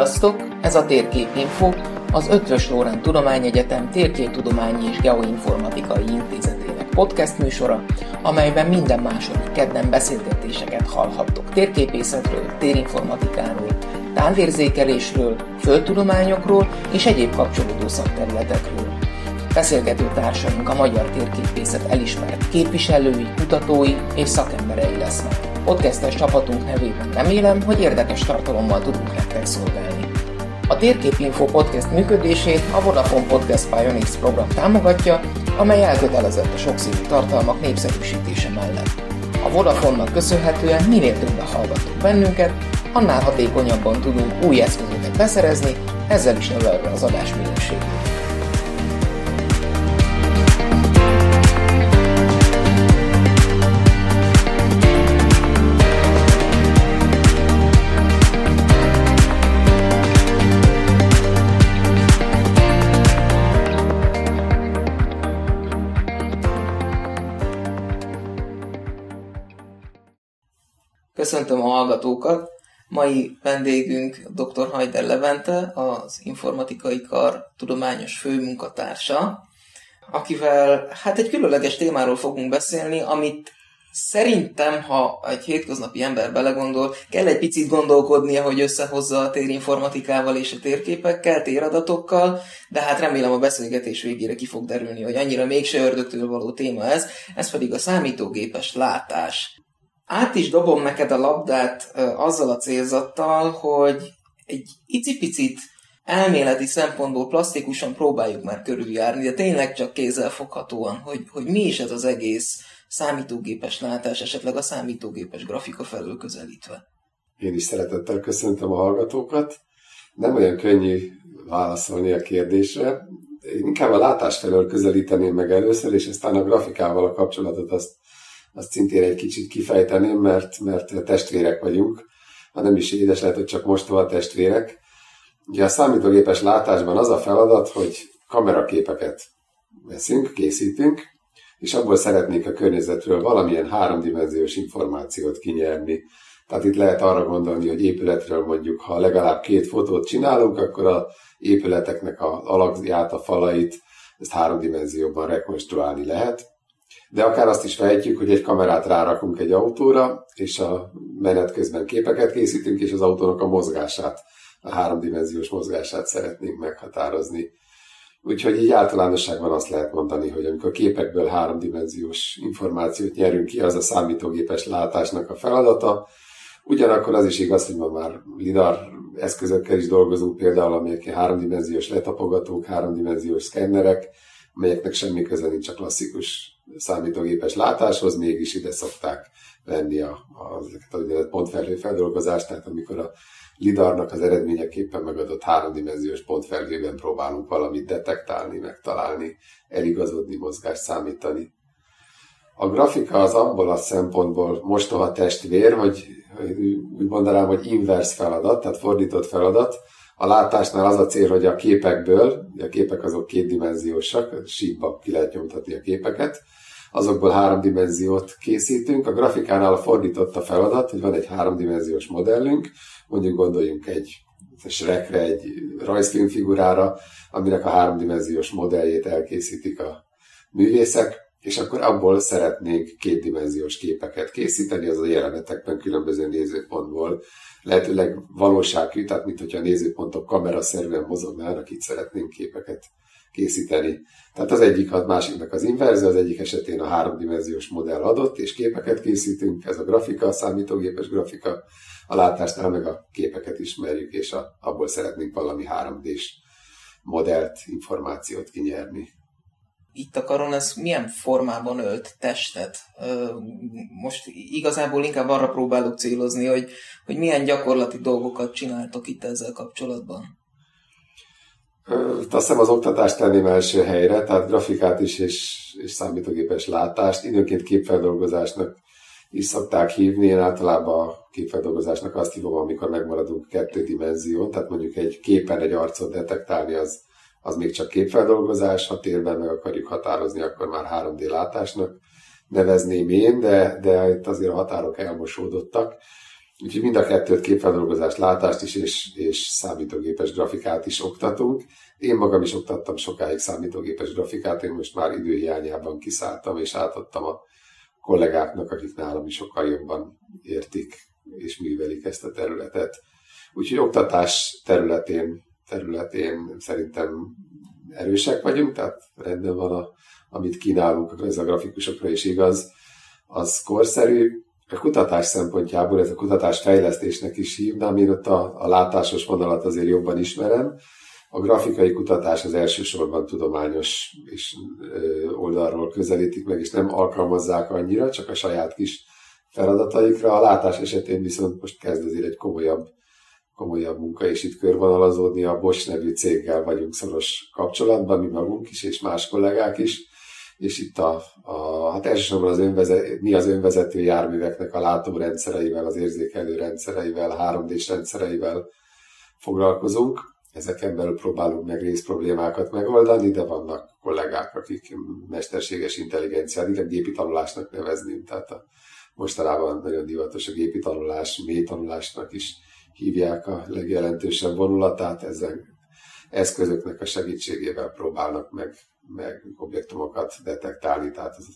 Sziasztok! Ez a Térképinfo, az Ötvös Lórán Tudományegyetem Térképtudományi és Geoinformatikai Intézetének podcast műsora, amelyben minden második kedden beszélgetéseket hallhattok térképészetről, térinformatikáról, távérzékelésről, földtudományokról és egyéb kapcsolódó szakterületekről. Beszélgető társaink a magyar térképészet elismert képviselői, kutatói és szakemberei lesznek. Podcastes csapatunk nevében remélem, hogy érdekes tartalommal tudunk nektek szolgálni. A Térképinfo podcast működését a Vodafone Podcast Pioneers program támogatja, amely elkötelezett a sokszínű tartalmak népszerűsítése mellett. A Vodafone-nak köszönhetően minél többen hallgatunk bennünket, annál hatékonyabban tudunk új eszközöket beszerezni, ezzel is növelve az adás minőségét. Köszöntöm a hallgatókat! Mai vendégünk dr. Hajder Levente, az Informatikai Kar tudományos főmunkatársa, akivel hát egy különleges témáról fogunk beszélni, amit szerintem, ha egy hétköznapi ember belegondol, kell egy picit gondolkodnia, hogy összehozza a térinformatikával és a térképekkel, téradatokkal, de hát remélem a beszélgetés végére ki fog derülni, hogy annyira mégse ördögtől való téma ez, ez pedig a számítógépes látás át is dobom neked a labdát azzal a célzattal, hogy egy icipicit elméleti szempontból plastikusan próbáljuk már körüljárni, de tényleg csak kézzel foghatóan, hogy, hogy mi is ez az egész számítógépes látás, esetleg a számítógépes grafika felől közelítve. Én is szeretettel köszöntöm a hallgatókat. Nem olyan könnyű válaszolni a kérdésre. Én inkább a látás felől közelíteném meg először, és aztán a grafikával a kapcsolatot azt azt szintén egy kicsit kifejteném, mert, mert testvérek vagyunk, ha nem is édes, lehet, hogy csak mostoha testvérek. Ugye a számítógépes látásban az a feladat, hogy kameraképeket veszünk, készítünk, és abból szeretnénk a környezetről valamilyen háromdimenziós információt kinyerni. Tehát itt lehet arra gondolni, hogy épületről mondjuk, ha legalább két fotót csinálunk, akkor a épületeknek a alagját, a falait, ezt háromdimenzióban rekonstruálni lehet de akár azt is vehetjük, hogy egy kamerát rárakunk egy autóra, és a menet közben képeket készítünk, és az autónak a mozgását, a háromdimenziós mozgását szeretnénk meghatározni. Úgyhogy így általánosságban azt lehet mondani, hogy amikor képekből háromdimenziós információt nyerünk ki, az a számítógépes látásnak a feladata. Ugyanakkor az is igaz, hogy ma már lidar eszközökkel is dolgozunk, például amelyek háromdimenziós letapogatók, háromdimenziós szkennerek, amelyeknek semmi köze nincs a klasszikus számítógépes látáshoz, mégis ide szokták venni a, a, ezeket a pontfelhő feldolgozást, tehát amikor a lidarnak az eredményeképpen megadott háromdimenziós pontfelhőben próbálunk valamit detektálni, megtalálni, eligazodni, mozgást számítani. A grafika az abból a szempontból mostoha testvér, hogy úgy mondanám, hogy inverse feladat, tehát fordított feladat, a látásnál az a cél, hogy a képekből, a képek azok kétdimenziósak, síkba ki lehet nyomtatni a képeket, azokból háromdimenziót készítünk. A grafikánál a fordított a feladat, hogy van egy háromdimenziós modellünk, mondjuk gondoljunk egy Shrekre, egy rajzfilmfigurára, aminek a háromdimenziós modelljét elkészítik a művészek, és akkor abból szeretnénk kétdimenziós képeket készíteni, az a jelenetekben különböző nézőpontból. Lehetőleg valósághű, tehát mint hogyha a nézőpontok kameraszerűen mozognának, itt szeretnénk képeket készíteni. Tehát az egyik a másiknak az inverzió, az egyik esetén a háromdimenziós modell adott, és képeket készítünk, ez a grafika, a számítógépes grafika, a látásnál meg a képeket ismerjük, és a, abból szeretnénk valami 3D-s modellt, információt kinyerni itt a karon ez milyen formában ölt testet? Most igazából inkább arra próbálok célozni, hogy, hogy milyen gyakorlati dolgokat csináltok itt ezzel kapcsolatban. Azt hiszem az oktatást tenném első helyre, tehát grafikát is és, és számítógépes látást, időnként képfeldolgozásnak is szokták hívni. Én általában a képfeldolgozásnak azt hívom, amikor megmaradunk kettő dimenzión, tehát mondjuk egy képen egy arcot detektálni, az az még csak képfeldolgozás, ha térben meg akarjuk határozni, akkor már 3D látásnak nevezném én, de, de itt azért a határok elmosódottak. Úgyhogy mind a kettőt, képfeldolgozást, látást is, és, és számítógépes grafikát is oktatunk. Én magam is oktattam sokáig számítógépes grafikát, én most már időhiányában kiszálltam, és átadtam a kollégáknak, akik nálam is sokkal jobban értik és művelik ezt a területet. Úgyhogy oktatás területén, területén szerintem erősek vagyunk, tehát rendben van, a, amit kínálunk, ez a grafikusokra is igaz, az korszerű. A kutatás szempontjából, ez a kutatás fejlesztésnek is hívnám, én ott a, a látásos vonalat azért jobban ismerem. A grafikai kutatás az elsősorban tudományos és oldalról közelítik meg, és nem alkalmazzák annyira, csak a saját kis feladataikra. A látás esetén viszont most kezd azért egy komolyabb, komolyabb munka, és itt körvonalazódni a Bosch nevű céggel vagyunk szoros kapcsolatban, mi magunk is, és más kollégák is, és itt a, a hát elsősorban az önvezet, mi az önvezető járműveknek a látórendszereivel, az érzékelő rendszereivel, 3D-s rendszereivel foglalkozunk. Ezeken belül próbálunk meg részproblémákat megoldani, de vannak kollégák, akik mesterséges intelligenciát, igen, gépi tanulásnak nevezni, tehát a mostanában nagyon divatos a gépi tanulás, mély tanulásnak is hívják a legjelentősebb vonulatát, ezen eszközöknek a segítségével próbálnak meg, meg objektumokat detektálni, tehát az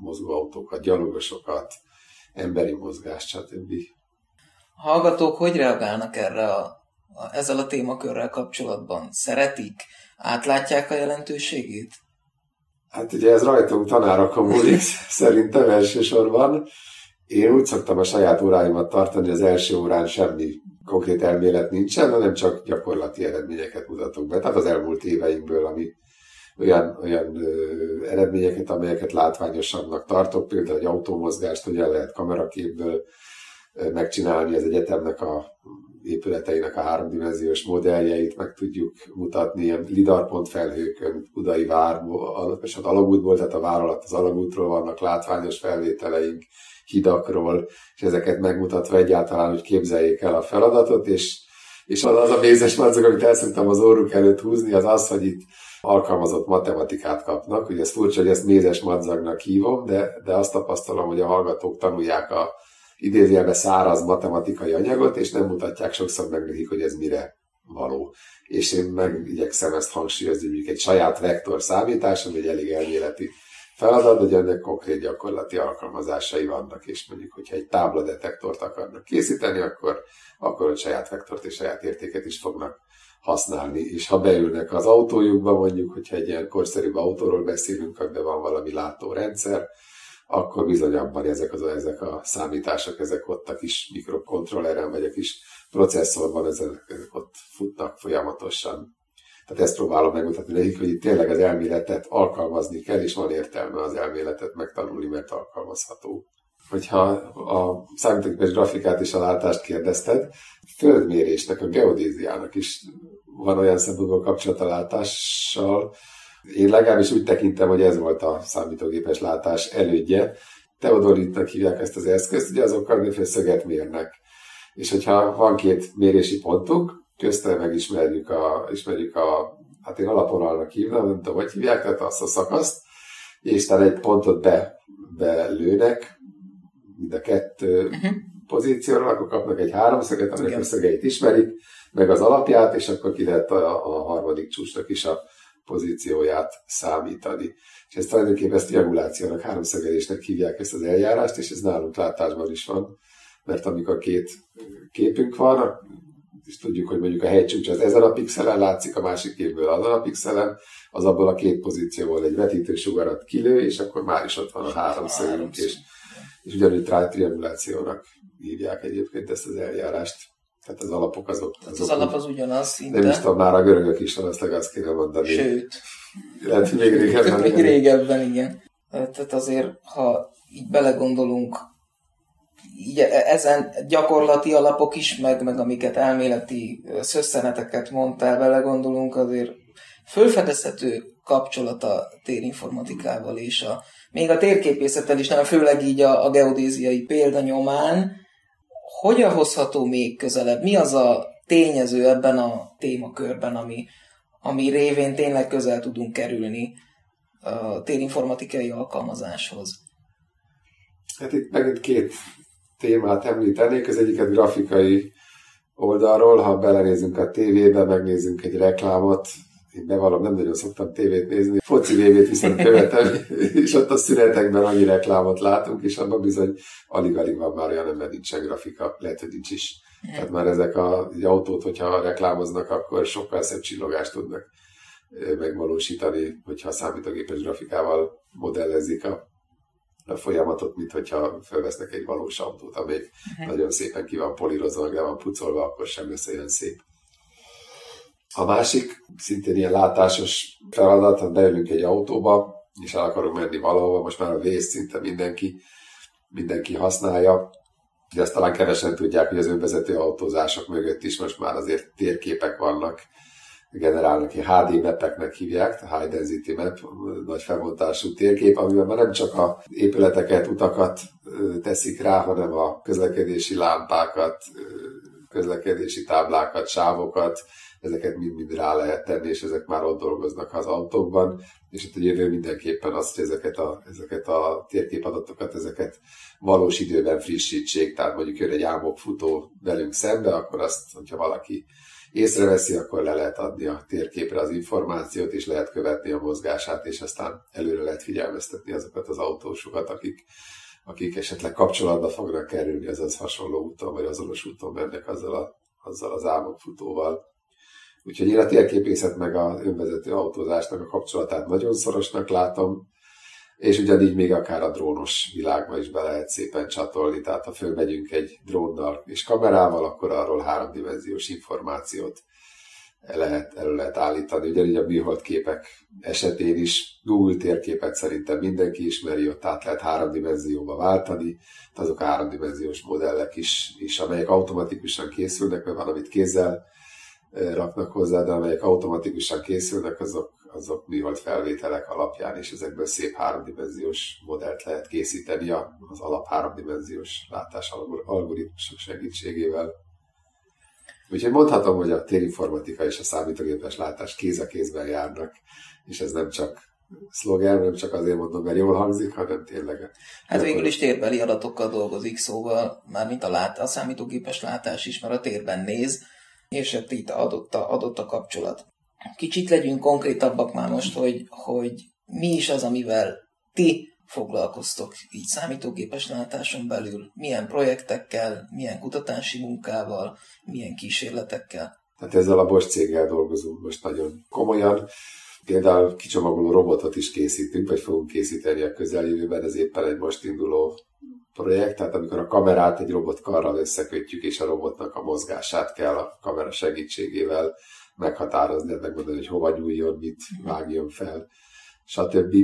mozgóautókat, gyalogosokat, emberi mozgást, stb. A hallgatók hogy reagálnak erre a, a, ezzel a témakörrel kapcsolatban? Szeretik? Átlátják a jelentőségét? Hát ugye ez rajtunk tanárokon múlik, szerintem elsősorban. Én úgy szoktam a saját óráimat tartani, az első órán semmi konkrét elmélet nincsen, hanem csak gyakorlati eredményeket mutatok be. Tehát az elmúlt éveinkből, ami olyan, olyan ö, eredményeket, amelyeket látványosabbnak tartok, például egy autómozgást hogyan lehet kameraképből megcsinálni az egyetemnek a épületeinek a háromdimenziós modelljeit meg tudjuk mutatni, ilyen lidar felhőkön, Budai várból, és az alagútból, tehát a vár alatt az alagútról vannak látványos felvételeink, hidakról, és ezeket megmutatva egyáltalán, hogy képzeljék el a feladatot, és, és az, az a mézes madzag, amit el szoktam az óruk előtt húzni, az az, hogy itt alkalmazott matematikát kapnak. Ugye ez furcsa, hogy ezt mézes madzagnak hívom, de, de azt tapasztalom, hogy a hallgatók tanulják a idézőjelbe száraz matematikai anyagot, és nem mutatják sokszor meg nekik, hogy ez mire való. És én meg igyekszem ezt hangsúlyozni, hogy egy saját vektor számítás, ami egy elég elméleti feladat, de ennek konkrét gyakorlati alkalmazásai vannak, és mondjuk, hogyha egy tábladetektort akarnak készíteni, akkor, akkor a saját vektort és saját értéket is fognak használni. És ha beülnek az autójukba, mondjuk, hogyha egy ilyen korszerűbb autóról beszélünk, amiben van valami látórendszer, akkor bizony abban ezek, az, ezek a számítások, ezek ott a kis mikrokontrolleren, vagy a kis processzorban, ezek, ezek ott futnak folyamatosan. Tehát ezt próbálom megmutatni nekik, hogy itt tényleg az elméletet alkalmazni kell, és van értelme az elméletet megtanulni, mert alkalmazható. Hogyha a számítógépes grafikát és a látást kérdezted, földmérésnek, a geodéziának is van olyan szempontból a látással, én legalábbis úgy tekintem, hogy ez volt a számítógépes látás elődje. Teodoritnak hívják ezt az eszközt, ugye azok mindenféle szöget mérnek. És hogyha van két mérési pontunk, közte megismerjük a, ismerjük a, hát én alaponalnak hívnám, nem tudom, hogy hívják, tehát azt a szakaszt, és talán egy pontot be, belőnek, mind a kettő uh-huh. pozícióra, akkor kapnak egy háromszöget, aminek a szögeit ismerik, meg az alapját, és akkor ki lehet a, a harmadik csúcsnak is a pozícióját számítani. És ezt tulajdonképpen ezt triangulációnak, háromszögelésnek hívják ezt az eljárást, és ez nálunk látásban is van, mert amikor két képünk van, és tudjuk, hogy mondjuk a hegycsúcs az ezen a pixelen látszik, a másik képből azon a pixelen, az abból a két pozícióból egy vetítősugarat kilő, és akkor már is ott van a háromszögünk, és, és ugyanúgy triangulációnak hívják egyébként ezt az eljárást. Tehát az alapok azok. azok az alap az ugyanaz szinte. Nem is tudom, már a görögök is van, azt kéne mondani. Sőt. Lehet, hogy még régebben. még régebben, igen. Tehát azért, ha így belegondolunk, így e- ezen gyakorlati alapok is, meg, meg amiket elméleti szösszeneteket mondtál, belegondolunk, azért fölfedezhető kapcsolat a térinformatikával és a, még a térképészettel is, nem főleg így a, a geodéziai példa nyomán, hogyan hozható még közelebb? Mi az a tényező ebben a témakörben, ami, ami révén tényleg közel tudunk kerülni a térinformatikai alkalmazáshoz? Hát itt megint két témát említenék, az egyiket grafikai oldalról, ha belenézünk a tévébe, megnézzünk egy reklámot, én bevallom, nem nagyon szoktam tévét nézni. Foci vévét viszont követem, és ott a szünetekben annyi reklámot látunk, és abban bizony alig-alig van már olyan, mert nincsen grafika, lehet, hogy nincs is. Tehát már ezek a, egy autót, hogyha reklámoznak, akkor sokkal szebb csillogást tudnak megvalósítani, hogyha a számítógépes grafikával modellezik a, a folyamatot, mint hogyha felvesznek egy valós autót, amelyik uh-huh. nagyon szépen ki van polírozva, le van pucolva, akkor sem lesz olyan szép. A másik, szintén ilyen látásos feladat, ha beülünk egy autóba, és el akarunk menni valahova, most már a vész szinte mindenki, mindenki használja, de ezt talán kevesen tudják, hogy az önvezető autózások mögött is most már azért térképek vannak, generálnak, ki HD mapeknek hívják, High Density Map, nagy felbontású térkép, amiben már nem csak a épületeket, utakat teszik rá, hanem a közlekedési lámpákat, közlekedési táblákat, sávokat, ezeket mind-mind rá lehet tenni, és ezek már ott dolgoznak az autókban, és itt a jövő mindenképpen az, hogy ezeket a, ezeket a térképadatokat, ezeket valós időben frissítsék, tehát mondjuk jön egy álmokfutó velünk szembe, akkor azt, hogyha valaki észreveszi, akkor le lehet adni a térképre az információt, és lehet követni a mozgását, és aztán előre lehet figyelmeztetni azokat az autósokat, akik, akik esetleg kapcsolatba fognak kerülni, azaz hasonló úton, vagy azonos úton mennek azzal, a, azzal az álmokfutóval. Úgyhogy én a térképészet meg a önvezető autózásnak a kapcsolatát nagyon szorosnak látom, és ugyanígy még akár a drónos világba is be lehet szépen csatolni, tehát ha fölmegyünk egy drónnal és kamerával, akkor arról háromdimenziós információt lehet, elő lehet állítani. Ugyanígy a műhold képek esetén is Google térképet szerintem mindenki ismeri, ott át lehet háromdimenzióba váltani, azok háromdimenziós modellek is, is, amelyek automatikusan készülnek, mert van, amit kézzel raknak hozzá, de amelyek automatikusan készülnek, azok, azok műhold felvételek alapján, és ezekből szép háromdimenziós modellt lehet készíteni az alap háromdimenziós látás algoritmusok segítségével. Úgyhogy mondhatom, hogy a térinformatika és a számítógépes látás kéz a kézben járnak, és ez nem csak szlogen, nem csak azért mondom, mert jól hangzik, hanem tényleg. Hát végül is térbeli adatokkal dolgozik, szóval már mint a, lát, a számítógépes látás is, mert a térben néz, és hát itt adott a, adott a kapcsolat. Kicsit legyünk konkrétabbak már most, hogy, hogy mi is az, amivel ti foglalkoztok így számítógépes látáson belül, milyen projektekkel, milyen kutatási munkával, milyen kísérletekkel. Hát ezzel a Bosch céggel dolgozunk most nagyon komolyan. Például kicsomagoló robotot is készítünk, vagy fogunk készíteni a közeljövőben, ez éppen egy most induló projekt, tehát amikor a kamerát egy robotkarral összekötjük, és a robotnak a mozgását kell a kamera segítségével meghatározni, megmondani, hogy hova nyúljon, mit vágjon fel, stb.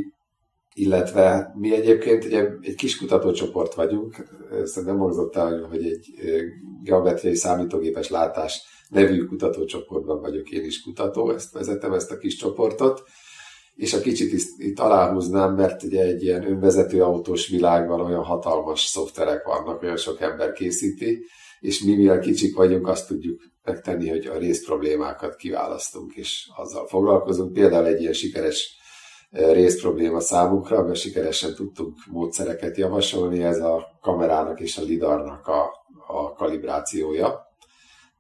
Illetve mi egyébként ugye egy kis kutatócsoport vagyunk, nem hangzott el, hogy egy geometriai számítógépes látás nevű kutatócsoportban vagyok én is kutató, ezt vezetem, ezt a kis csoportot, és a kicsit itt, itt aláhúznám, mert ugye egy ilyen önvezető autós világban olyan hatalmas szoftverek vannak, olyan sok ember készíti, és mi mivel kicsik vagyunk, azt tudjuk megtenni, hogy a részproblémákat kiválasztunk, és azzal foglalkozunk. Például egy ilyen sikeres eh, részprobléma számunkra, mert sikeresen tudtunk módszereket javasolni, ez a kamerának és a lidarnak a, a kalibrációja.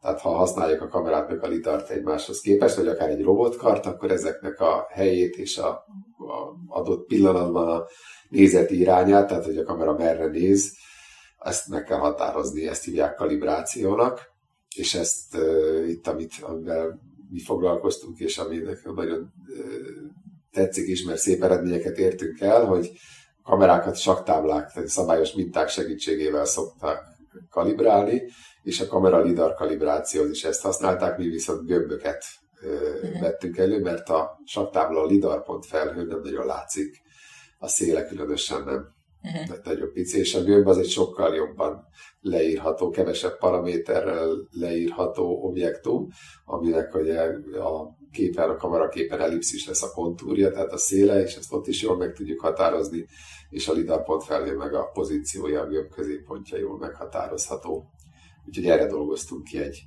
Tehát ha használjuk a kamerát meg a lidart egymáshoz képest, vagy akár egy robotkart, akkor ezeknek a helyét és a, a adott pillanatban a nézeti irányát, tehát hogy a kamera merre néz, ezt meg kell határozni, ezt hívják kalibrációnak, és ezt uh, itt, amit, amivel mi foglalkoztunk, és ami nekem nagyon uh, tetszik is, mert szép eredményeket értünk el, hogy kamerákat saktáblák, tehát szabályos minták segítségével szokták kalibrálni, és a kamera lidar kalibrációhoz is ezt használták, mi viszont gömböket vettünk elő, mert a saktábla a lidar pont felhő nem nagyon látszik, a széle különösen nem. Uh-huh. Tehát nagyon pici, és a gömb az egy sokkal jobban leírható, kevesebb paraméterrel leírható objektum, aminek ugye a képen, a kameraképen ellipszis lesz a kontúrja, tehát a széle, és ezt ott is jól meg tudjuk határozni, és a lidar pont felhő meg a pozíciója, a gömb középpontja jól meghatározható. Úgyhogy erre dolgoztunk ki egy,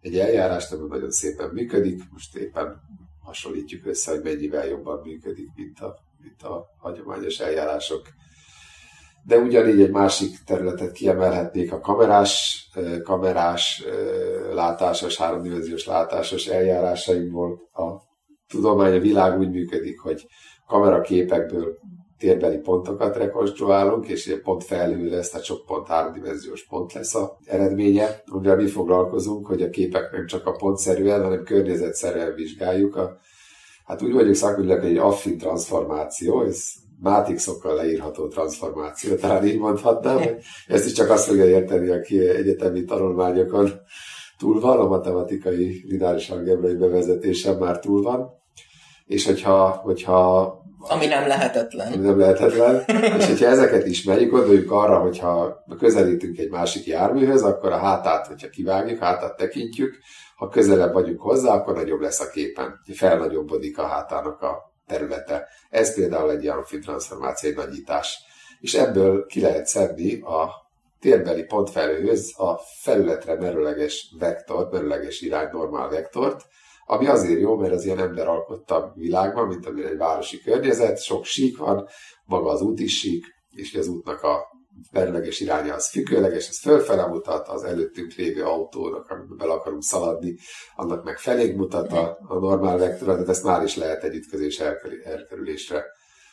egy eljárást, ami nagyon szépen működik. Most éppen hasonlítjuk össze, hogy mennyivel jobban működik, mint a, mint a hagyományos eljárások. de ugyanígy egy másik területet kiemelhetnék a kamerás, kamerás látásos, háromdimenziós látásos eljárásainkból. A tudomány, a világ úgy működik, hogy kameraképekből térbeli pontokat rekonstruálunk, és egy pont felhő lesz, tehát sok pont háromdimenziós pont lesz a eredménye, amivel mi foglalkozunk, hogy a képek nem csak a pontszerűen, hanem környezetszerűen vizsgáljuk. A, hát úgy vagyunk szakműleg, hogy egy affin transformáció, ez mátixokkal leírható transformáció, talán így mondhatnám, hogy ezt is csak azt fogja érteni, aki egyetemi tanulmányokon túl van, a matematikai lineáris algebrai bevezetése már túl van, és hogyha, hogyha ami nem lehetetlen. Ami nem lehetetlen. és hogyha ezeket ismerjük, gondoljuk arra, hogyha közelítünk egy másik járműhöz, akkor a hátát, hogyha kivágjuk, hátát tekintjük, ha közelebb vagyunk hozzá, akkor nagyobb lesz a képen. Felnagyobbodik a hátának a területe. Ez például egy ilyen transformáció, egy nagyítás. És ebből ki lehet szedni a térbeli pontfelőhöz a felületre merőleges vektort, merőleges irány normál vektort, ami azért jó, mert az ilyen ember alkotta világban, mint amire egy városi környezet, sok sík van, maga az út is sík, és az útnak a merőleges iránya az függőleges, ez fölfele mutat, az előttünk lévő autónak, amiben bele akarunk szaladni, annak meg felénk mutat a, a normál vektor, tehát ezt már is lehet egy ütközés elkerülésre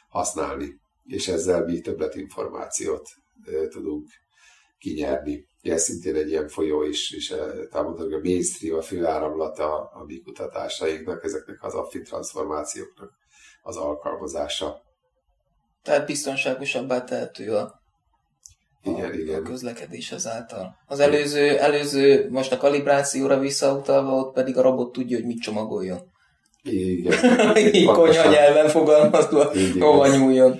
használni, és ezzel mi többlet információt tudunk kinyerni. Ez szintén egy ilyen folyó is, és támadom, hogy a mainstream, a főáramlata a mi kutatásainknak, ezeknek az affin transformációknak az alkalmazása. Tehát biztonságosabbá tehető a, igen, a, igen. a közlekedés ezáltal. Az előző, előző, most a kalibrációra visszautalva, ott pedig a robot tudja, hogy mit csomagoljon. Igen. Így konyha nyelven fogalmazva, hova nyúljon.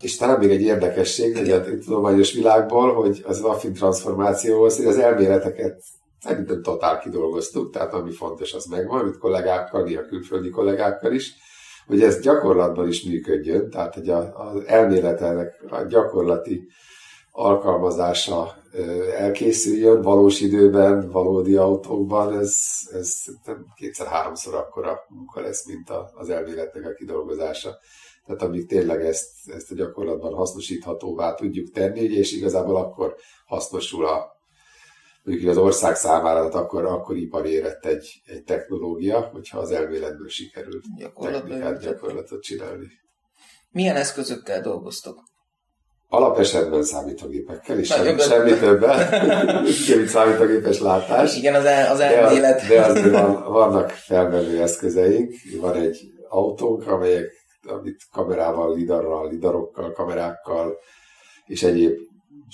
És talán még egy érdekesség, hogy a tudományos világból, hogy az affin transformációhoz, hogy az elméleteket szerintem totál kidolgoztuk, tehát ami fontos, az megvan, amit kollégákkal, a külföldi kollégákkal is, hogy ez gyakorlatban is működjön, tehát hogy az elméletelnek a gyakorlati alkalmazása elkészüljön valós időben, valódi autókban, ez, ez kétszer-háromszor akkora munka lesz, mint az elméletnek a kidolgozása. Tehát amíg tényleg ezt, ezt a gyakorlatban hasznosíthatóvá tudjuk tenni, és igazából akkor hasznosul a mondjuk az ország számára, tehát akkor, akkor érett egy, egy technológia, hogyha az elméletből sikerült technikát, gyakorlatot csinálni. Milyen eszközökkel dolgoztok? Alapesetben számítógépekkel, és semmi, semmi többen, mint számítógépes látás. Igen, az, el, az elmélet. De, de azért van, vannak felmenő eszközeink, van egy autónk, amelyek amit kamerával, lidarral, lidarokkal, kamerákkal és egyéb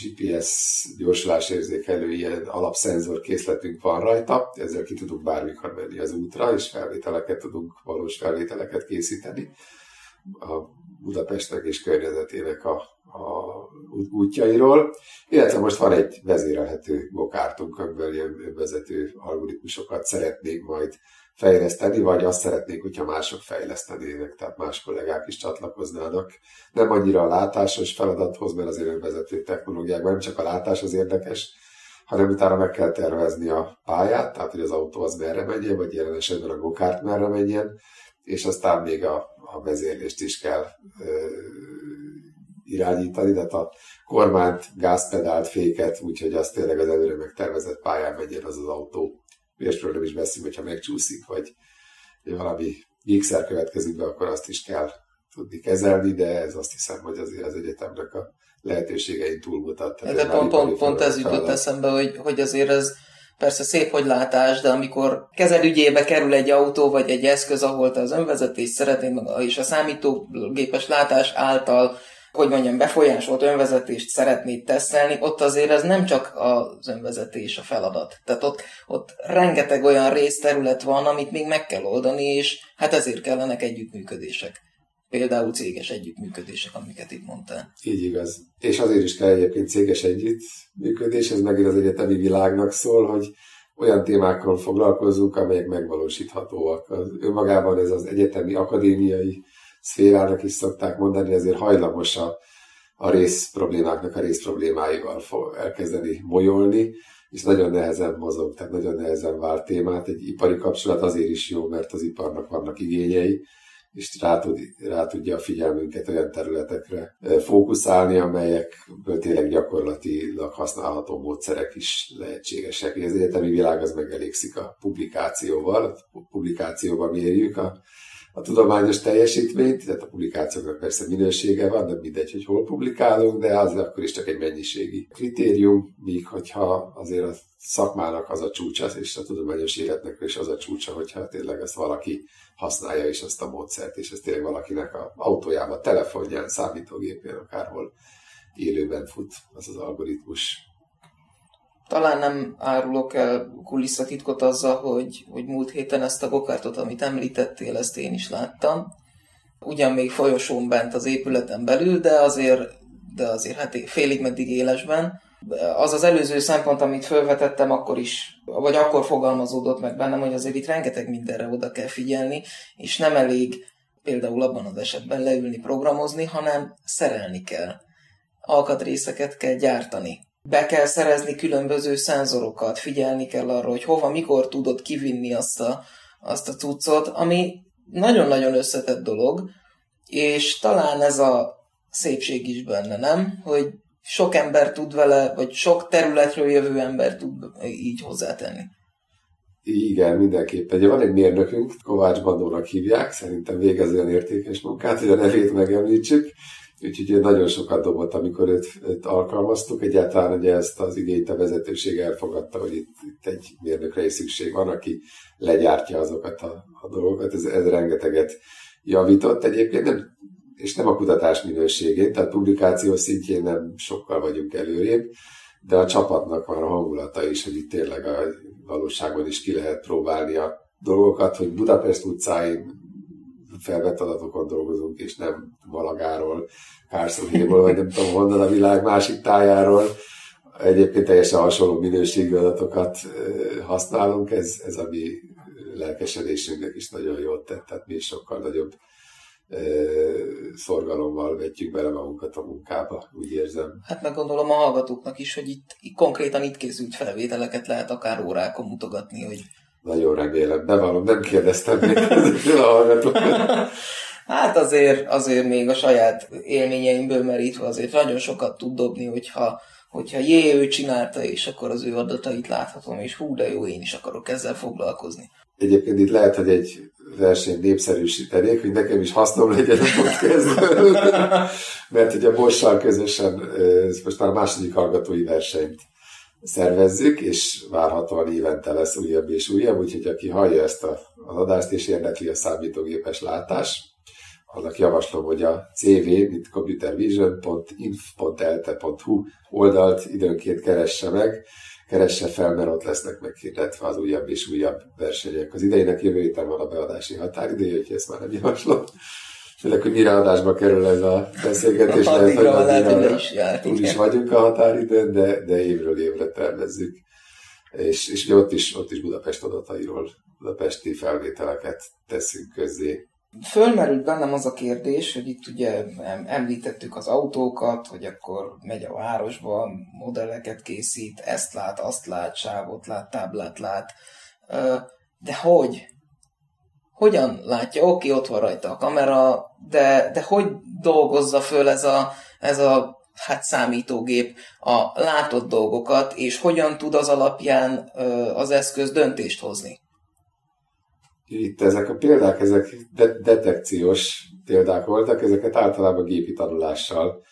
GPS gyorsulásérzékelő ilyen alapszenzor készletünk van rajta, ezzel ki tudunk bármikor menni az útra, és felvételeket tudunk, valós felvételeket készíteni. A Budapestnek és környezetének a, a útjairól, illetve most van egy vezérelhető gokártunk, amivel ilyen vezető algoritmusokat szeretnénk majd fejleszteni, vagy azt szeretnénk, hogyha mások fejlesztenének, tehát más kollégák is csatlakoznának. Nem annyira a látásos feladathoz, mert azért önvezető technológiákban nem csak a látás az érdekes, hanem utána meg kell tervezni a pályát, tehát hogy az autó az merre menjen, vagy jelen esetben a gokárt merre menjen, és aztán még a, a vezérlést is kell ö, irányítani, tehát a kormányt, gázpedált, féket, úgyhogy az tényleg az előre megtervezett pályán menjen az az autó ilyesről nem is beszélünk, hogyha megcsúszik, vagy valami gigszer következik be, akkor azt is kell tudni kezelni, de ez azt hiszem, hogy azért az egyetemnek a lehetőségein túlmutat. Tehát de pont, pont, pont ez jutott eszembe, hogy, hogy azért ez persze szép, hogy látás, de amikor kezelügyébe kerül egy autó vagy egy eszköz, ahol te az önvezetést szeretnéd, és a számítógépes látás által hogy mondjam, befolyásolt önvezetést szeretnéd tesztelni, ott azért ez nem csak az önvezetés a feladat. Tehát ott, ott rengeteg olyan részterület van, amit még meg kell oldani, és hát ezért kellenek együttműködések. Például céges együttműködések, amiket itt mondtál. Így igaz. És azért is kell egyébként céges együttműködés, ez megint az egyetemi világnak szól, hogy olyan témákkal foglalkozunk, amelyek megvalósíthatóak. Önmagában ez az egyetemi, akadémiai szférának is szokták mondani, ezért hajlamos a, a rész problémáknak a rész problémáival fog elkezdeni molyolni, és nagyon nehezen mozog, tehát nagyon nehezen vált témát. Egy ipari kapcsolat azért is jó, mert az iparnak vannak igényei, és rá, tud, rá tudja a figyelmünket olyan területekre fókuszálni, amelyekből tényleg gyakorlatilag használható módszerek is lehetségesek. Az egyetemi világ az megelégszik a publikációval, a publikációval mérjük a a tudományos teljesítményt, tehát a publikációknak persze minősége van, nem mindegy, hogy hol publikálunk, de az akkor is csak egy mennyiségi kritérium, míg hogyha azért a szakmának az a csúcsa, és a tudományos életnek is az a csúcsa, hogyha tényleg ezt valaki használja is azt a módszert, és ez tényleg valakinek a autójában, telefonján, számítógépén, akárhol élőben fut az az algoritmus. Talán nem árulok el kulisszatitkot azzal, hogy, hogy múlt héten ezt a gokártot, amit említettél, ezt én is láttam. Ugyan még folyosón bent az épületen belül, de azért, de azért hát félig meddig élesben. Az az előző szempont, amit felvetettem, akkor is, vagy akkor fogalmazódott meg bennem, hogy azért itt rengeteg mindenre oda kell figyelni, és nem elég például abban az esetben leülni, programozni, hanem szerelni kell. Alkatrészeket kell gyártani be kell szerezni különböző szenzorokat, figyelni kell arra, hogy hova, mikor tudod kivinni azt a, azt a cuccot, ami nagyon-nagyon összetett dolog, és talán ez a szépség is benne, nem? Hogy sok ember tud vele, vagy sok területről jövő ember tud így hozzátenni. Igen, mindenképpen. Ugye van egy mérnökünk, Kovács Bandónak hívják, szerintem végez olyan értékes munkát, hogy a nevét megemlítsük, Úgyhogy nagyon sokat dobott, amikor őt, őt alkalmaztuk. Egyáltalán ugye ezt az igényt a vezetőség elfogadta, hogy itt, itt egy mérnökre is szükség van, aki legyártja azokat a, a dolgokat. Ez, ez rengeteget javított egyébként, nem, és nem a kutatás minőségén, tehát publikáció szintjén nem sokkal vagyunk előrébb, de a csapatnak van a hangulata is, hogy itt tényleg a valóságban is ki lehet próbálni a dolgokat, hogy Budapest utcáin felvett adatokon dolgozunk, és nem Valagáról, Kárszonhéból, vagy nem tudom honnan a világ másik tájáról. Egyébként teljesen hasonló minőségű adatokat használunk, ez, ez a mi lelkesedésünknek is nagyon jót tett, tehát mi is sokkal nagyobb szorgalommal vetjük bele magunkat a munkába, úgy érzem. Hát meg gondolom a hallgatóknak is, hogy itt, itt konkrétan itt készült felvételeket lehet akár órákon mutogatni, hogy nagyon remélem, bevallom, nem kérdeztem még ezekről a hallgatókat. Hát azért, azért még a saját élményeimből merítve azért nagyon sokat tud dobni, hogyha, hogyha jé, ő csinálta, és akkor az ő adatait láthatom, és hú, de jó, én is akarok ezzel foglalkozni. Egyébként itt lehet, hogy egy verseny népszerűsítenék, hogy nekem is hasznom legyen a podcast mert hogy a Bossal közösen, ez most már a második hallgatói versenyt szervezzük, és várhatóan évente lesz újabb és újabb, úgyhogy aki hallja ezt a, az adást és érdekli a számítógépes látás, annak javaslom, hogy a cv, mint computervision.inf.elte.hu oldalt időnként keresse meg, keresse fel, mert ott lesznek meghirdetve az újabb és újabb versenyek. Az idejének jövő héten van a beadási határideje, úgyhogy ezt már nem javaslom. Főleg, hogy mire adásba kerül ez a beszélgetés, a lehet, hogy lehet, hogy is, járt, túl is vagyunk a határidőn, de, de évről évre tervezzük. És, és ott is, ott is Budapest adatairól, budapesti felvételeket teszünk közzé. Fölmerült bennem az a kérdés, hogy itt ugye említettük az autókat, hogy akkor megy a városba, modelleket készít, ezt lát, azt lát, sávot lát, táblát lát. De hogy? Hogyan látja, oké, ott van rajta a kamera, de, de hogy dolgozza föl ez a, ez a hát számítógép a látott dolgokat, és hogyan tud az alapján az eszköz döntést hozni? Itt ezek a példák, ezek de- detekciós példák voltak, ezeket általában gépi tanulással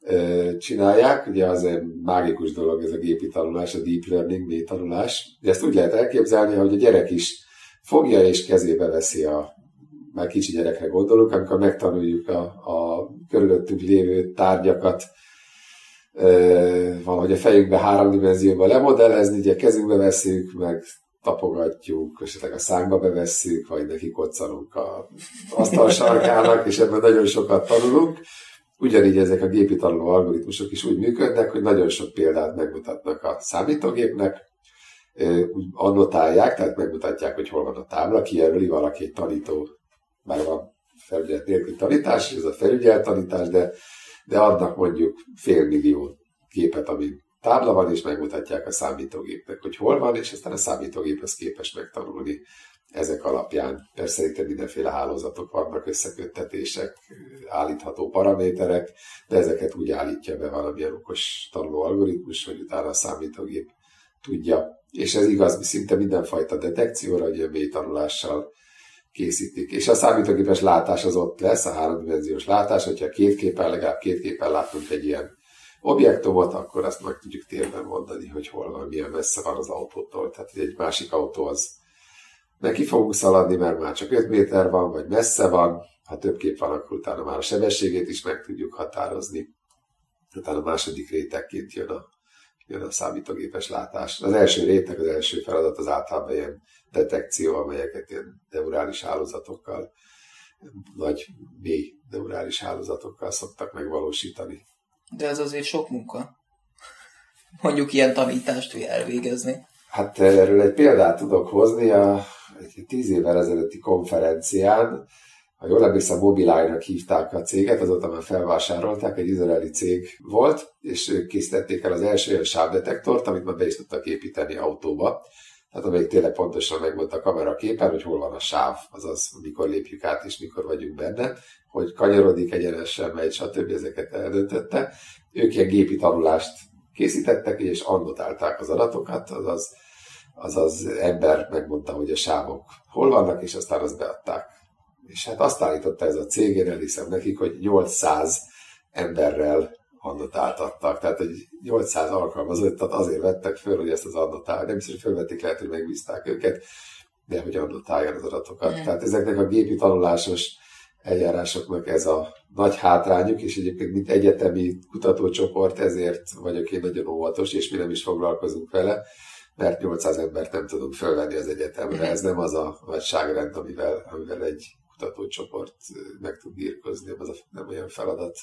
ö, csinálják. Ugye az egy mágikus dolog ez a gépi tanulás, a deep learning, mély tanulás. Ezt úgy lehet elképzelni, hogy a gyerek is fogja és kezébe veszi a, már kicsi gyerekre gondolunk, amikor megtanuljuk a, a körülöttünk lévő tárgyakat, valahogy a fejünkbe három dimenzióban lemodellezni, ugye kezünkbe veszünk, meg tapogatjuk, esetleg a szánkba bevesszük, vagy neki koccanunk a asztal sarkának, és ebben nagyon sokat tanulunk. Ugyanígy ezek a gépi tanuló algoritmusok is úgy működnek, hogy nagyon sok példát megmutatnak a számítógépnek, úgy annotálják, tehát megmutatják, hogy hol van a tábla, kijelöli valaki egy tanító, már van felügyelet nélkül tanítás, ez a felügyelet tanítás, de, de adnak mondjuk fél millió képet, ami tábla van, és megmutatják a számítógépnek, hogy hol van, és aztán a számítógép az képes megtanulni ezek alapján. Persze itt mindenféle hálózatok vannak, összeköttetések, állítható paraméterek, de ezeket úgy állítja be valamilyen okos tanuló algoritmus, hogy utána a számítógép tudja. És ez igaz szinte mindenfajta detekcióra, a mély tanulással készítik. És a számítógépes látás az ott lesz, a háromdimenziós látás, hogyha két képen, legalább két képen látunk egy ilyen objektumot, akkor azt meg tudjuk térben mondani, hogy hol van, milyen messze van az autótól. Tehát egy másik autó az neki fogunk szaladni, mert már csak 5 méter van, vagy messze van, ha több kép van, akkor utána már a sebességét is meg tudjuk határozni. Utána a második rétegként jön a, jön a számítógépes látás. Az első réteg, az első feladat az általában ilyen detekció, amelyeket ilyen neurális hálózatokkal, nagy mély neurális hálózatokkal szoktak megvalósítani. De ez azért sok munka. Mondjuk ilyen tanítást elvégezni. Hát erről egy példát tudok hozni. A, egy tíz évvel ezelőtti konferencián, ha jól emlékszem, Mobileye-nak hívták a céget, azóta már felvásárolták, egy izraeli cég volt, és ők készítették el az első olyan sávdetektort, amit már be is tudtak építeni autóba. Tehát amelyik tényleg pontosan megmondta a kamera képen, hogy hol van a sáv, azaz mikor lépjük át és mikor vagyunk benne, hogy kanyarodik egyenesen, megy, stb. ezeket eldöntötte. Ők ilyen gépi tanulást készítettek, és annotálták az adatokat, azaz az az ember megmondta, hogy a sávok hol vannak, és aztán azt beadták. És hát azt állította ez a cég, én elhiszem nekik, hogy 800 emberrel annotáltattak. Tehát egy 800 alkalmazottat azért vettek föl, hogy ezt az annotál. Nem biztos, hogy fölvették, lehet, hogy megbízták őket, de hogy annotáljan az adatokat. Mm. Tehát ezeknek a gépi tanulásos eljárásoknak ez a nagy hátrányuk, és egyébként mint egyetemi kutatócsoport ezért vagyok én nagyon óvatos, és mi nem is foglalkozunk vele, mert 800 embert nem tudunk fölvenni az egyetemre. Ez nem az a nagyságrend, amivel, amivel egy kutatócsoport meg tud birkozni, ez a, nem olyan feladat.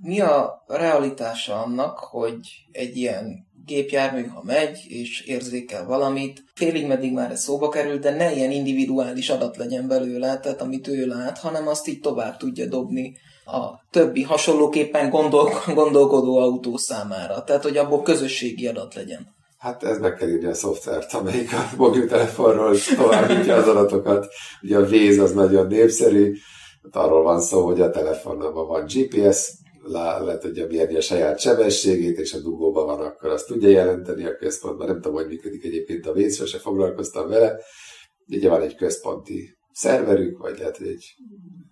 Mi a realitása annak, hogy egy ilyen gépjármű, ha megy és érzékel valamit, félig meddig már ez szóba kerül, de ne ilyen individuális adat legyen belőle, tehát amit ő lát, hanem azt így tovább tudja dobni a többi hasonlóképpen gondol, gondolkodó autó számára. Tehát, hogy abból közösségi adat legyen. Hát ez meg kell írni a szoftvert, amelyik a mobiltelefonról továbbítja az adatokat. Ugye a Waze az nagyon népszerű, hát arról van szó, hogy a telefonban van GPS, le, le tudja mérni a saját sebességét, és a dugóban van, akkor azt tudja jelenteni a központban. Nem tudom, hogy működik egyébként a Waze, sose foglalkoztam vele. Ugye van egy központi szerverük, vagy lehet, hogy egy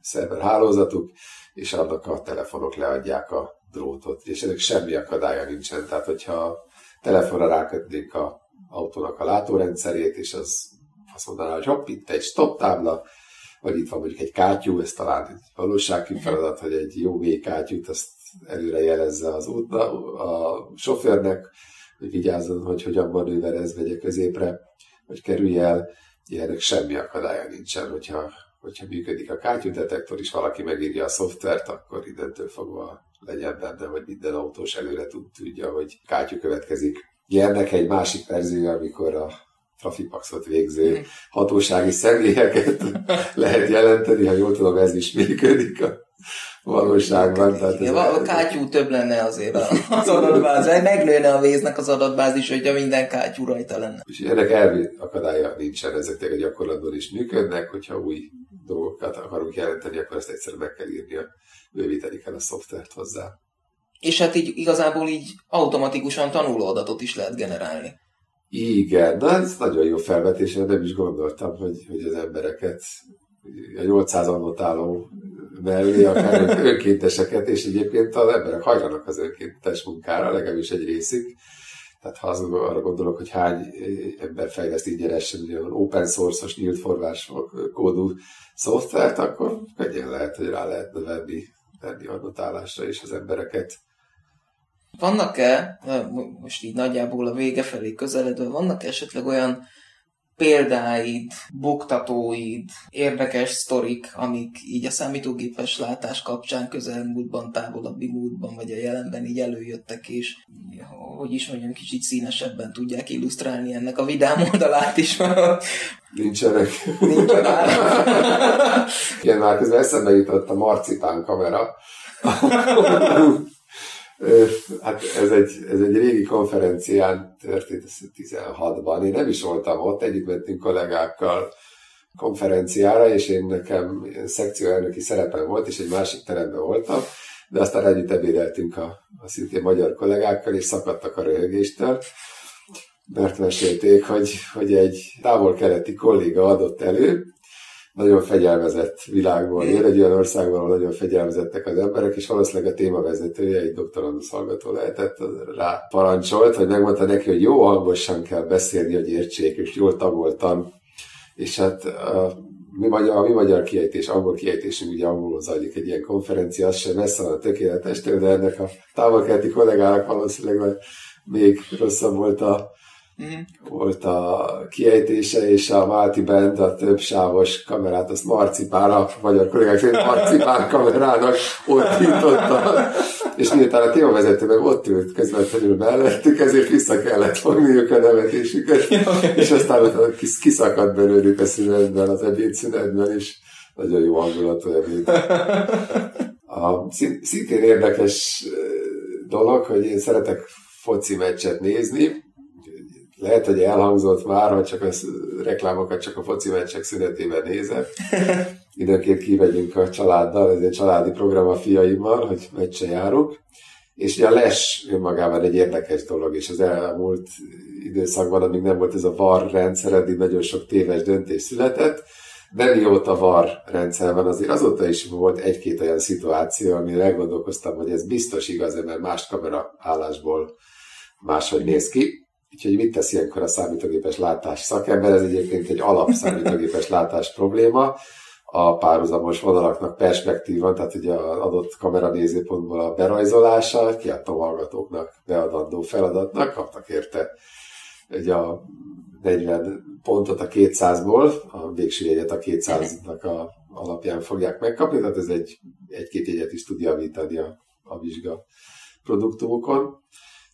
szerverhálózatuk, és annak a telefonok leadják a drótot, és ennek semmi akadálya nincsen. Tehát, hogyha telefonra rákötnénk a autónak a látórendszerét, és az azt mondaná, hogy hopp, itt egy stop tábla, vagy itt van mondjuk egy kátyú, ez talán egy valósági mhm. feladat, hogy egy jó mély kátyút azt előre jelezze az útna, a sofőrnek, hogy vigyázzon, hogy hogyan manőverez, vegye középre, hogy kerülj el. Ilyenek semmi akadálya nincsen, hogyha, hogyha működik a kátyúdetektor, és valaki megírja a szoftvert, akkor innentől fogva legyen benne, hogy minden autós előre tud, tudja, hogy kátyú következik. Ilyennek egy másik verzió, amikor a trafipaxot végző hatósági személyeket lehet jelenteni, ha jól tudom, ez is működik a valóságban. Tehát Igen, a kátyú több lenne azért az adatbázis, megnőne a véznek az adatbázis, hogyha minden kátyú rajta lenne. És ennek elvi akadálya nincsen, ezek a gyakorlatban is működnek, hogyha új dolgokat akarunk jelenteni, akkor ezt egyszerűen meg kell írni, bővíteni kell a szoftvert hozzá. És hát így igazából így automatikusan tanuló adatot is lehet generálni. Igen, na ez nagyon jó felvetés, nem is gondoltam, hogy, hogy az embereket a 800 annotáló mellé, akár önkénteseket, és egyébként az emberek hajlanak az önkéntes munkára, legalábbis egy részük. Tehát ha az, arra gondolok, hogy hány ember fejleszt ingyenesen ugye open source-os, nyílt forrás kódú szoftvert, akkor könnyen lehet, hogy rá lehetne venni, venni annotálásra is az embereket. Vannak-e, most így nagyjából a vége felé közeledve, vannak esetleg olyan példáid, buktatóid, érdekes sztorik, amik így a számítógépes látás kapcsán közelmúltban, távolabbi múltban, vagy a jelenben így előjöttek, és hogy is mondjam, kicsit színesebben tudják illusztrálni ennek a vidám oldalát is. Nincsenek. Nincsenek. Igen, már közben eszembe jutott a marcipán kamera. Hát ez egy, ez egy régi konferencián történt, 16-ban. Én nem is voltam ott, együtt mentünk kollégákkal konferenciára, és én nekem szekcióelnöki szerepem volt, és egy másik teremben voltam, de aztán együtt ebédeltünk a, a szintén magyar kollégákkal, és szakadtak a röhögéstől, mert mesélték, hogy, hogy egy távol-keleti kolléga adott elő, nagyon fegyelmezett világból él, egy olyan országban, ahol nagyon fegyelmezettek az emberek, és valószínűleg a témavezetője, egy doktorandusz hallgató lehetett, rá parancsolt, hogy megmondta neki, hogy jó hangosan kell beszélni, hogy értsék, és jól tagoltan. És hát a mi magyar, a mi magyar kiejtés, angol kiejtésünk, ugye angolul zajlik egy ilyen konferencia, az sem messze van a tökéletestől, de ennek a távolkeleti kollégának valószínűleg még rosszabb volt a Mm. Volt a kiejtése, és a Málti Band, a többsávos kamerát, azt Marcipán, a magyar kollégák szerint Marcipán kamerának ordította. És miután a témavezető meg ott ült közvetlenül mellettük, ezért vissza kellett fogniuk a nevetésüket. és aztán ott kiszakadt belőlük a szünetben, az ebédszünetben, és nagyon jó hangulatú ebéd. A, szintén érdekes dolog, hogy én szeretek foci meccset nézni, lehet, hogy elhangzott már, hogy csak a reklámokat csak a foci meccsek szünetében nézek. Időnként kivegyünk a családdal, ez egy családi program a fiaimmal, hogy meccse járunk. És ugye a les önmagában egy érdekes dolog, és az elmúlt időszakban, amíg nem volt ez a VAR rendszer, eddig nagyon sok téves döntés született, de mióta VAR rendszer van, azért azóta is volt egy-két olyan szituáció, amire elgondolkoztam, hogy ez biztos igaz, mert más kamera állásból máshogy néz ki. Úgyhogy mit tesz ilyenkor a számítógépes látás szakember? Ez egyébként egy alap számítógépes látás probléma. A párhuzamos vonalaknak perspektíva, tehát ugye az adott kamera nézőpontból a berajzolása, kiadtam hallgatóknak beadandó feladatnak, kaptak érte ugye a 40 pontot a 200-ból, a végső jegyet a 200-nak a alapján fogják megkapni, tehát ez egy, egy-két jegyet is tud javítani a, a vizsga produktumokon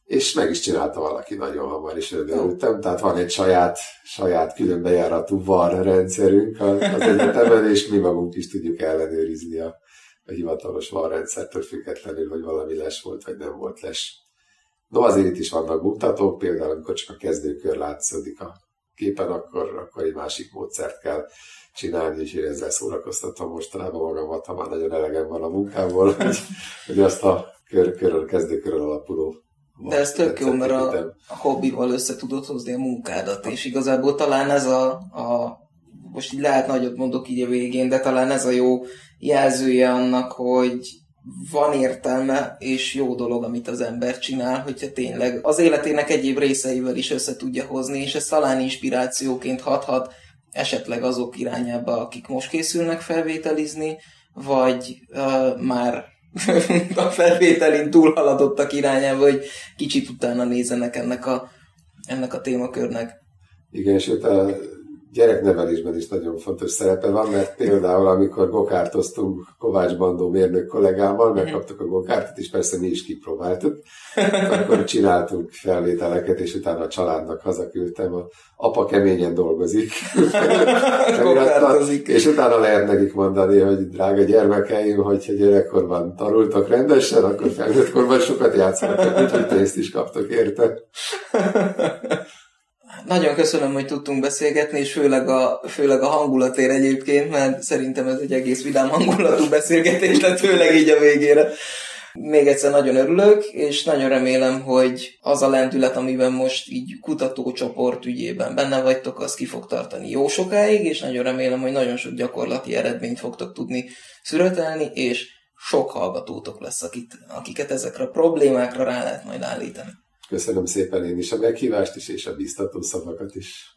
és meg is csinálta valaki nagyon hamar, és örültem. Tehát van egy saját, saját külön bejáratú VAR rendszerünk az, az egyetemen, és mi magunk is tudjuk ellenőrizni a, a hivatalos VAR rendszertől függetlenül, hogy valami les volt, vagy nem volt les. No, azért itt is vannak buktatók, például amikor csak a kezdőkör látszódik a képen, akkor, akkor egy másik módszert kell csinálni, és én ezzel szórakoztatom mostanában magamat, ha már nagyon elegem van a munkából, hogy, hogy azt a kör, körön, kezdőkörön alapuló de ez tök jó, mert a, a hobbival össze tudod hozni a munkádat, és igazából talán ez a, a most így lehet nagyot mondok így a végén, de talán ez a jó jelzője annak, hogy van értelme és jó dolog, amit az ember csinál, hogyha tényleg az életének egyéb részeivel is össze tudja hozni, és ez talán inspirációként hathat esetleg azok irányába, akik most készülnek felvételizni, vagy uh, már a felvételin túlhaladottak irányába, hogy kicsit utána nézzenek ennek a, ennek a témakörnek. Igen, és a gyereknevelésben is nagyon fontos szerepe van, mert például amikor gokártoztunk Kovács Bandó mérnök kollégámmal, mhm. megkaptuk a gokártot, és persze mi is kipróbáltuk, akkor csináltunk felvételeket, és utána a családnak hazaküldtem, a apa keményen dolgozik, és utána lehet nekik mondani, hogy drága gyermekeim, hogyha gyerekkorban tanultak rendesen, akkor felnőttkorban sokat játszottak, úgyhogy pénzt is kaptok érte. Nagyon köszönöm, hogy tudtunk beszélgetni, és főleg a, főleg a hangulatért egyébként, mert szerintem ez egy egész vidám hangulatú beszélgetés lett, főleg így a végére. Még egyszer nagyon örülök, és nagyon remélem, hogy az a lendület, amiben most így kutatócsoport ügyében benne vagytok, az ki fog tartani jó sokáig, és nagyon remélem, hogy nagyon sok gyakorlati eredményt fogtok tudni szüretelni, és sok hallgatótok lesz, akit, akiket ezekre a problémákra rá lehet majd állítani. Köszönöm szépen én is a meghívást is, és a biztató szavakat is.